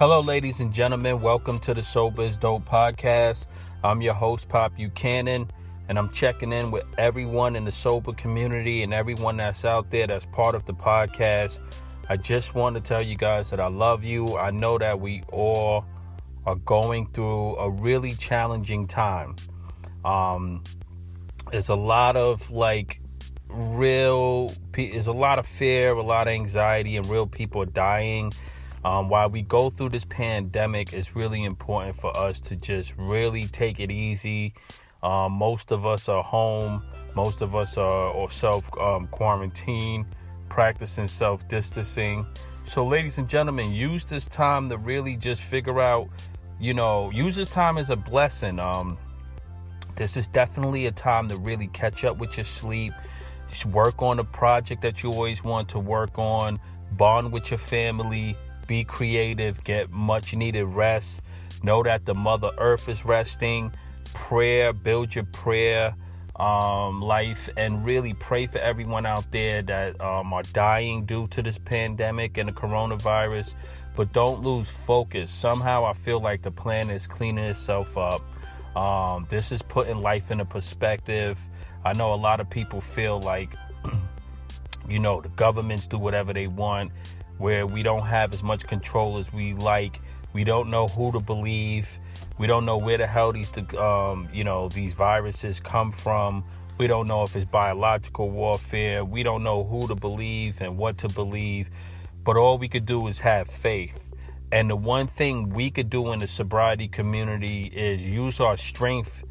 Hello, ladies and gentlemen. Welcome to the is Dope podcast. I'm your host, Pop Buchanan, and I'm checking in with everyone in the sober community and everyone that's out there that's part of the podcast. I just want to tell you guys that I love you. I know that we all are going through a really challenging time. Um, it's a lot of like real, there's a lot of fear, a lot of anxiety, and real people dying um, while we go through this pandemic, it's really important for us to just really take it easy. Um, most of us are home. Most of us are or self um, quarantine, practicing self distancing. So, ladies and gentlemen, use this time to really just figure out, you know, use this time as a blessing. Um, this is definitely a time to really catch up with your sleep, work on a project that you always want to work on, bond with your family, be creative, get much needed rest. Know that the Mother Earth is resting. Prayer, build your prayer um, life, and really pray for everyone out there that um, are dying due to this pandemic and the coronavirus. But don't lose focus. Somehow, I feel like the planet is cleaning itself up. Um, this is putting life in a perspective. I know a lot of people feel like, you know, the governments do whatever they want where we don't have as much control as we like. We don't know who to believe. We don't know where the hell these, um, you know, these viruses come from. We don't know if it's biological warfare. We don't know who to believe and what to believe. But all we could do is have faith. And the one thing we could do in the sobriety community is use our strength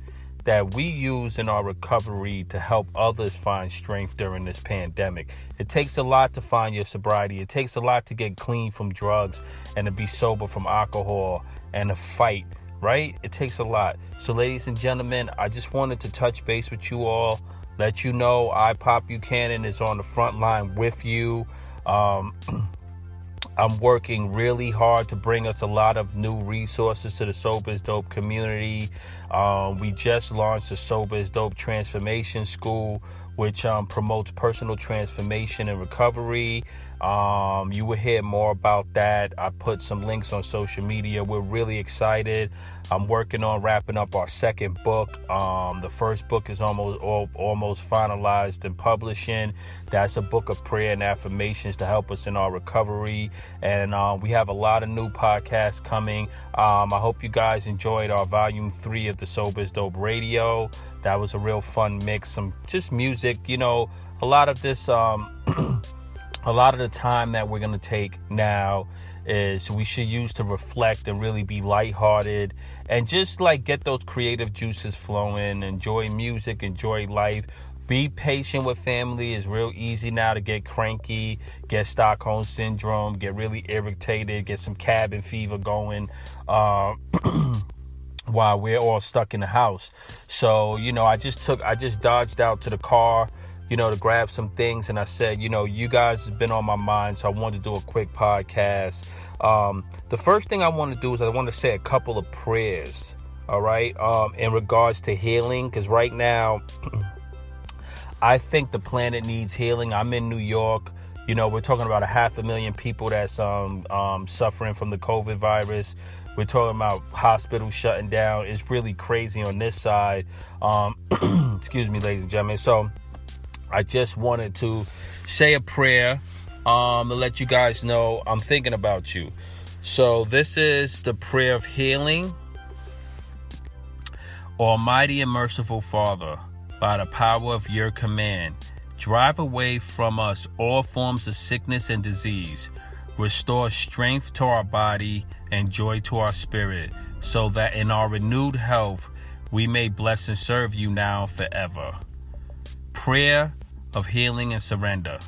that we use in our recovery to help others find strength during this pandemic. It takes a lot to find your sobriety. It takes a lot to get clean from drugs and to be sober from alcohol and to fight, right? It takes a lot. So, ladies and gentlemen, I just wanted to touch base with you all, let you know I Pop Buchanan is on the front line with you. Um, I'm working really hard to bring us a lot of new resources to the Sober is Dope community. Um, we just launched the Sober is Dope Transformation School, which um, promotes personal transformation and recovery. Um, you will hear more about that. I put some links on social media. We're really excited. I'm working on wrapping up our second book. Um, the first book is almost all, almost finalized and publishing. That's a book of prayer and affirmations to help us in our recovery. And uh, we have a lot of new podcasts coming. Um, I hope you guys enjoyed our volume three of the Sober is Dope Radio. That was a real fun mix. Some just music, you know, a lot of this. Um, a lot of the time that we're going to take now is we should use to reflect and really be lighthearted and just like get those creative juices flowing, enjoy music, enjoy life. Be patient with family. It's real easy now to get cranky, get Stockholm syndrome, get really irritated, get some cabin fever going. Uh, while we're all stuck in the house. So, you know, I just took, I just dodged out to the car you know, to grab some things. And I said, you know, you guys has been on my mind, so I wanted to do a quick podcast. Um, the first thing I want to do is I want to say a couple of prayers, all right, um, in regards to healing, because right now, I think the planet needs healing. I'm in New York. You know, we're talking about a half a million people that's um, um, suffering from the COVID virus. We're talking about hospitals shutting down. It's really crazy on this side. Um, excuse me, ladies and gentlemen. So, I just wanted to say a prayer um, to let you guys know I'm thinking about you. So, this is the prayer of healing. Almighty and merciful Father, by the power of your command, drive away from us all forms of sickness and disease. Restore strength to our body and joy to our spirit, so that in our renewed health we may bless and serve you now forever. Prayer of healing and surrender.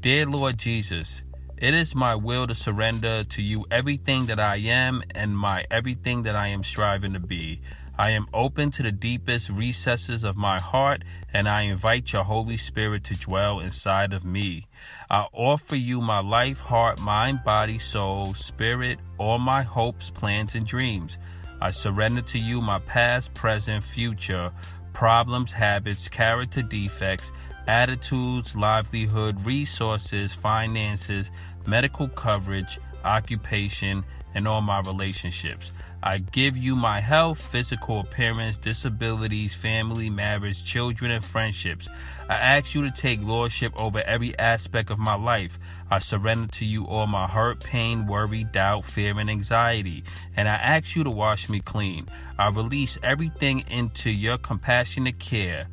Dear Lord Jesus, it is my will to surrender to you everything that I am and my everything that I am striving to be. I am open to the deepest recesses of my heart, and I invite your Holy Spirit to dwell inside of me. I offer you my life, heart, mind, body, soul, spirit, all my hopes, plans, and dreams. I surrender to you my past, present, future, problems, habits, character defects, attitudes, livelihood, resources, finances, medical coverage, occupation, and all my relationships. I give you my health, physical appearance, disabilities, family, marriage, children, and friendships. I ask you to take lordship over every aspect of my life. I surrender to you all my hurt, pain, worry, doubt, fear, and anxiety. And I ask you to wash me clean. I release everything into your compassionate care.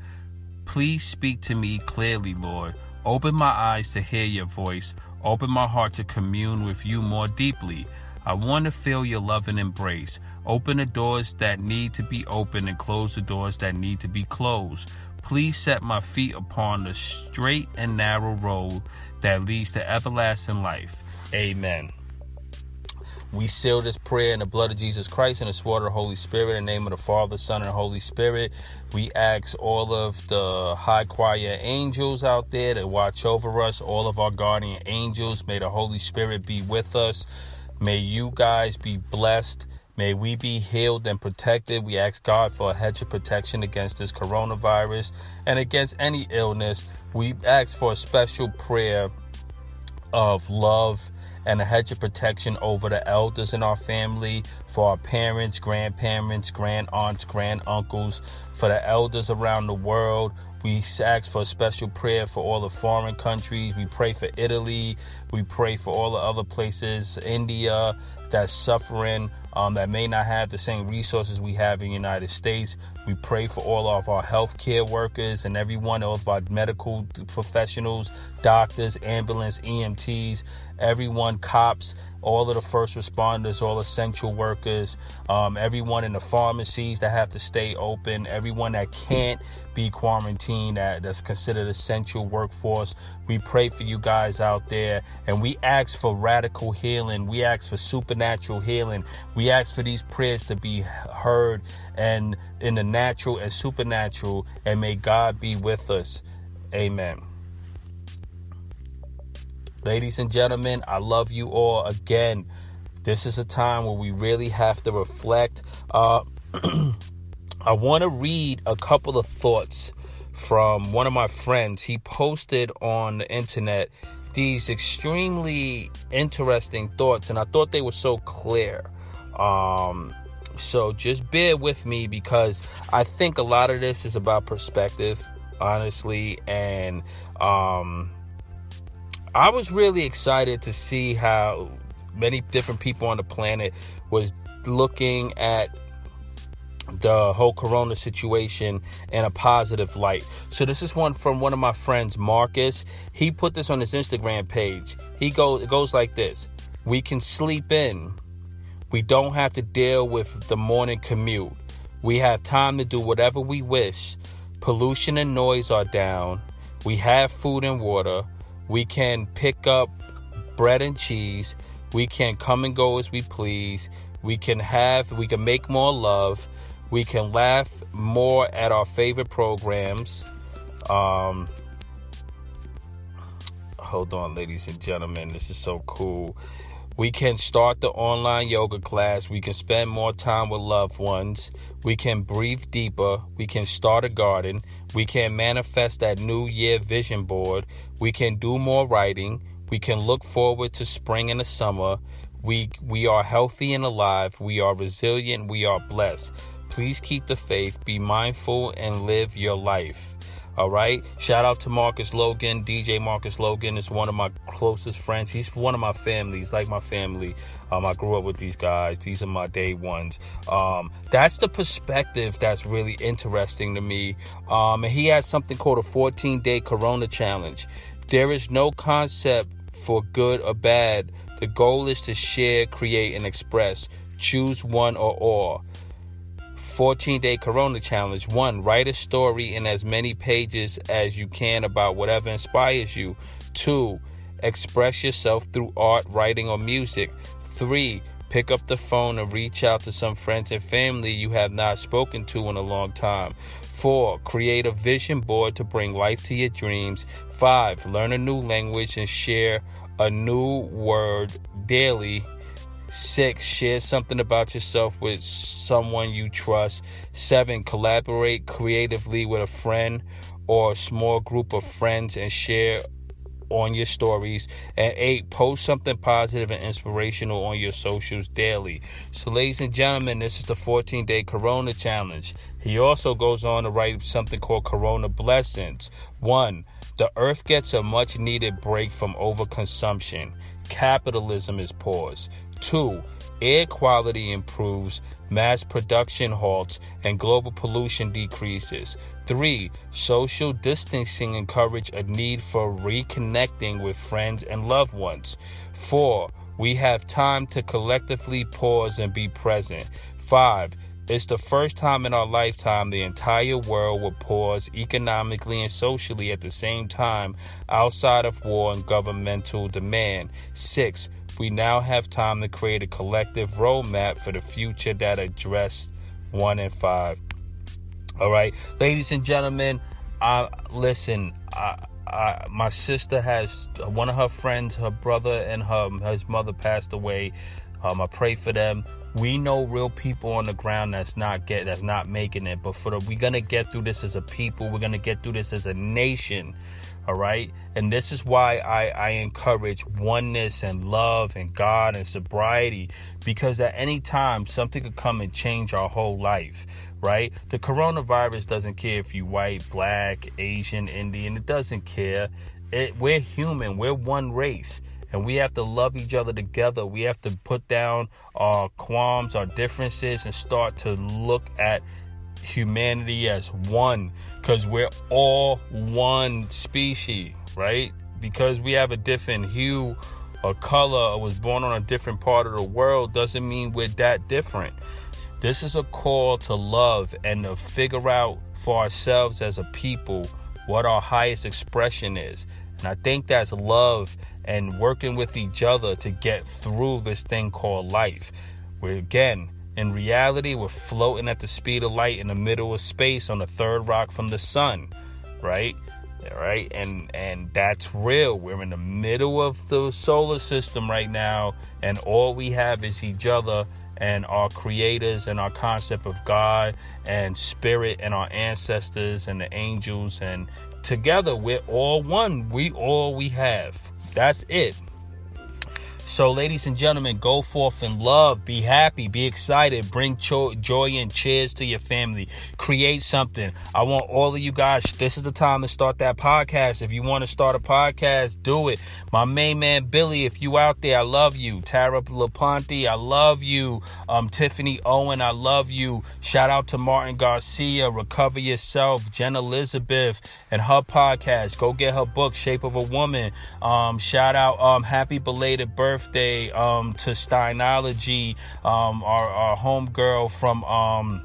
Please speak to me clearly, Lord. Open my eyes to hear your voice. Open my heart to commune with you more deeply. I want to feel your love and embrace. Open the doors that need to be opened and close the doors that need to be closed. Please set my feet upon the straight and narrow road that leads to everlasting life. Amen. We seal this prayer in the blood of Jesus Christ and the sword of the Holy Spirit in the name of the Father, Son, and Holy Spirit. We ask all of the high choir angels out there to watch over us, all of our guardian angels. May the Holy Spirit be with us. May you guys be blessed. May we be healed and protected. We ask God for a hedge of protection against this coronavirus and against any illness. We ask for a special prayer of love and a hedge of protection over the elders in our family, for our parents, grandparents, grand aunts, grand uncles, for the elders around the world. We ask for a special prayer for all the foreign countries. We pray for Italy. We pray for all the other places, India, that's suffering, um, that may not have the same resources we have in the United States. We pray for all of our healthcare workers and everyone, of our medical professionals, doctors, ambulance, EMTs, everyone, cops, all of the first responders, all essential workers, um, everyone in the pharmacies that have to stay open, everyone that can't be quarantined, that, that's considered essential workforce. We pray for you guys out there and we ask for radical healing. We ask for supernatural healing. We ask for these prayers to be heard and in the natural and supernatural, and may God be with us. Amen. Ladies and gentlemen, I love you all again. This is a time where we really have to reflect. Uh, I want to read a couple of thoughts from one of my friends. He posted on the internet these extremely interesting thoughts, and I thought they were so clear. Um, so just bear with me because I think a lot of this is about perspective, honestly, and um, I was really excited to see how many different people on the planet was looking at the whole corona situation in a positive light. So this is one from one of my friends Marcus. He put this on his Instagram page. He goes it goes like this. We can sleep in. We don't have to deal with the morning commute. We have time to do whatever we wish. Pollution and noise are down. We have food and water. We can pick up bread and cheese. We can come and go as we please. We can have, we can make more love. We can laugh more at our favorite programs. Um, hold on, ladies and gentlemen. This is so cool. We can start the online yoga class. We can spend more time with loved ones. We can breathe deeper. We can start a garden. We can manifest that new year vision board. We can do more writing. We can look forward to spring and the summer. We, we are healthy and alive. We are resilient. We are blessed. Please keep the faith. Be mindful and live your life. All right. Shout out to Marcus Logan. DJ Marcus Logan is one of my closest friends. He's one of my family. He's like my family. Um, I grew up with these guys. These are my day ones. Um, that's the perspective that's really interesting to me. Um, and he has something called a 14 day Corona challenge. There is no concept for good or bad. The goal is to share, create, and express. Choose one or all. 14 day Corona Challenge. One, write a story in as many pages as you can about whatever inspires you. Two, express yourself through art, writing, or music. Three, pick up the phone and reach out to some friends and family you have not spoken to in a long time. Four, create a vision board to bring life to your dreams. Five, learn a new language and share a new word daily Six, share something about yourself with someone you trust. Seven, collaborate creatively with a friend or a small group of friends and share on your stories. And eight, post something positive and inspirational on your socials daily. So, ladies and gentlemen, this is the 14 day Corona Challenge. He also goes on to write something called Corona Blessings. One, the earth gets a much needed break from overconsumption. Capitalism is paused. Two, air quality improves, mass production halts, and global pollution decreases. Three, social distancing encourage a need for reconnecting with friends and loved ones. Four, we have time to collectively pause and be present. Five, it's the first time in our lifetime the entire world will pause economically and socially at the same time outside of war and governmental demand. Six, we now have time to create a collective roadmap for the future that address one and five. All right, ladies and gentlemen, I listen. I, I, my sister has one of her friends, her brother and her his mother passed away. Um, I pray for them. We know real people on the ground that's not get that's not making it, but for the we're gonna get through this as a people. We're gonna get through this as a nation. All right. And this is why I, I encourage oneness and love and God and sobriety because at any time something could come and change our whole life. Right? The coronavirus doesn't care if you white, black, Asian, Indian. It doesn't care. It, we're human. We're one race and we have to love each other together. We have to put down our qualms, our differences, and start to look at humanity as one because we're all one species, right? Because we have a different hue or color or was born on a different part of the world doesn't mean we're that different. This is a call to love and to figure out for ourselves as a people what our highest expression is. And I think that's love and working with each other to get through this thing called life. Where again, in reality, we're floating at the speed of light in the middle of space on the third rock from the sun, right? Right, and and that's real. We're in the middle of the solar system right now, and all we have is each other and our creators and our concept of God and spirit and our ancestors and the angels and together we're all one. We all we have. That's it. So, ladies and gentlemen, go forth in love, be happy, be excited, bring cho- joy and cheers to your family, create something. I want all of you guys, this is the time to start that podcast. If you want to start a podcast, do it. My main man, Billy, if you out there, I love you. Tara LaPonte, I love you. Um, Tiffany Owen, I love you. Shout out to Martin Garcia, Recover Yourself, Jen Elizabeth, and her podcast. Go get her book, Shape of a Woman. Um, shout out, um, happy belated birthday birthday um, to Steinology, um, our, our homegirl from. Um,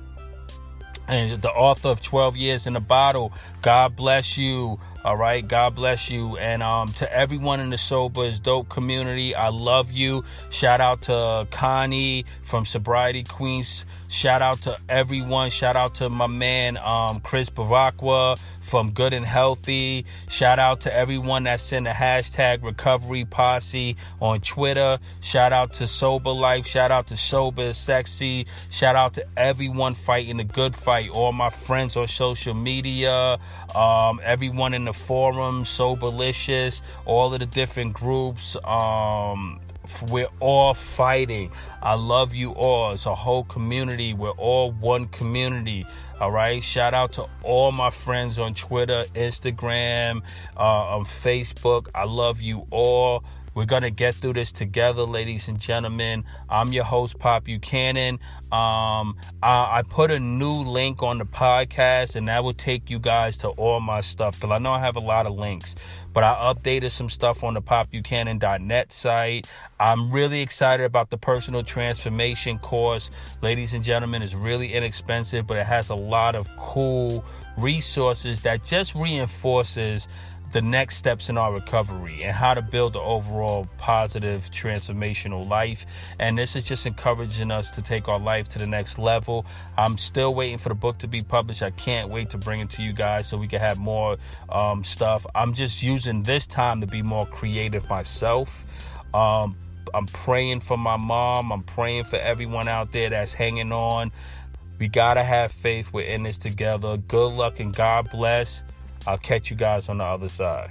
and the author of 12 Years in a Bottle. God bless you. All right. God bless you. And um, to everyone in the Sober is Dope community, I love you. Shout out to Connie from Sobriety Queens. Shout out to everyone. Shout out to my man um, Chris Bavacqua from Good and Healthy. Shout out to everyone that's in the hashtag Recovery Posse on Twitter. Shout out to Sober Life. Shout out to Sober Sexy. Shout out to everyone fighting the good fight. All my friends on social media. Um, everyone in the forum, Soberlicious. All of the different groups. Um, we're all fighting. I love you all. It's a whole community. We're all one community. All right. Shout out to all my friends on Twitter, Instagram, uh, on Facebook. I love you all. We're going to get through this together, ladies and gentlemen. I'm your host, Pop Buchanan. Um, I, I, put a new link on the podcast, and that will take you guys to all my stuff because I know I have a lot of links. But I updated some stuff on the popbuchanan.net site. I'm really excited about the personal transformation course. Ladies and gentlemen, it's really inexpensive, but it has a lot of cool resources that just reinforces the next steps in our recovery and how to build the overall positive transformational life. And this is just encouraging us to take our life to the next level. I'm still waiting for the book to be published. I can't wait to bring it to you guys so we can have more um, stuff. I'm just using this time to be more creative myself. Um, I'm praying for my mom. I'm praying for everyone out there that's hanging on. We got to have faith. We're in this together. Good luck and God bless. I'll catch you guys on the other side.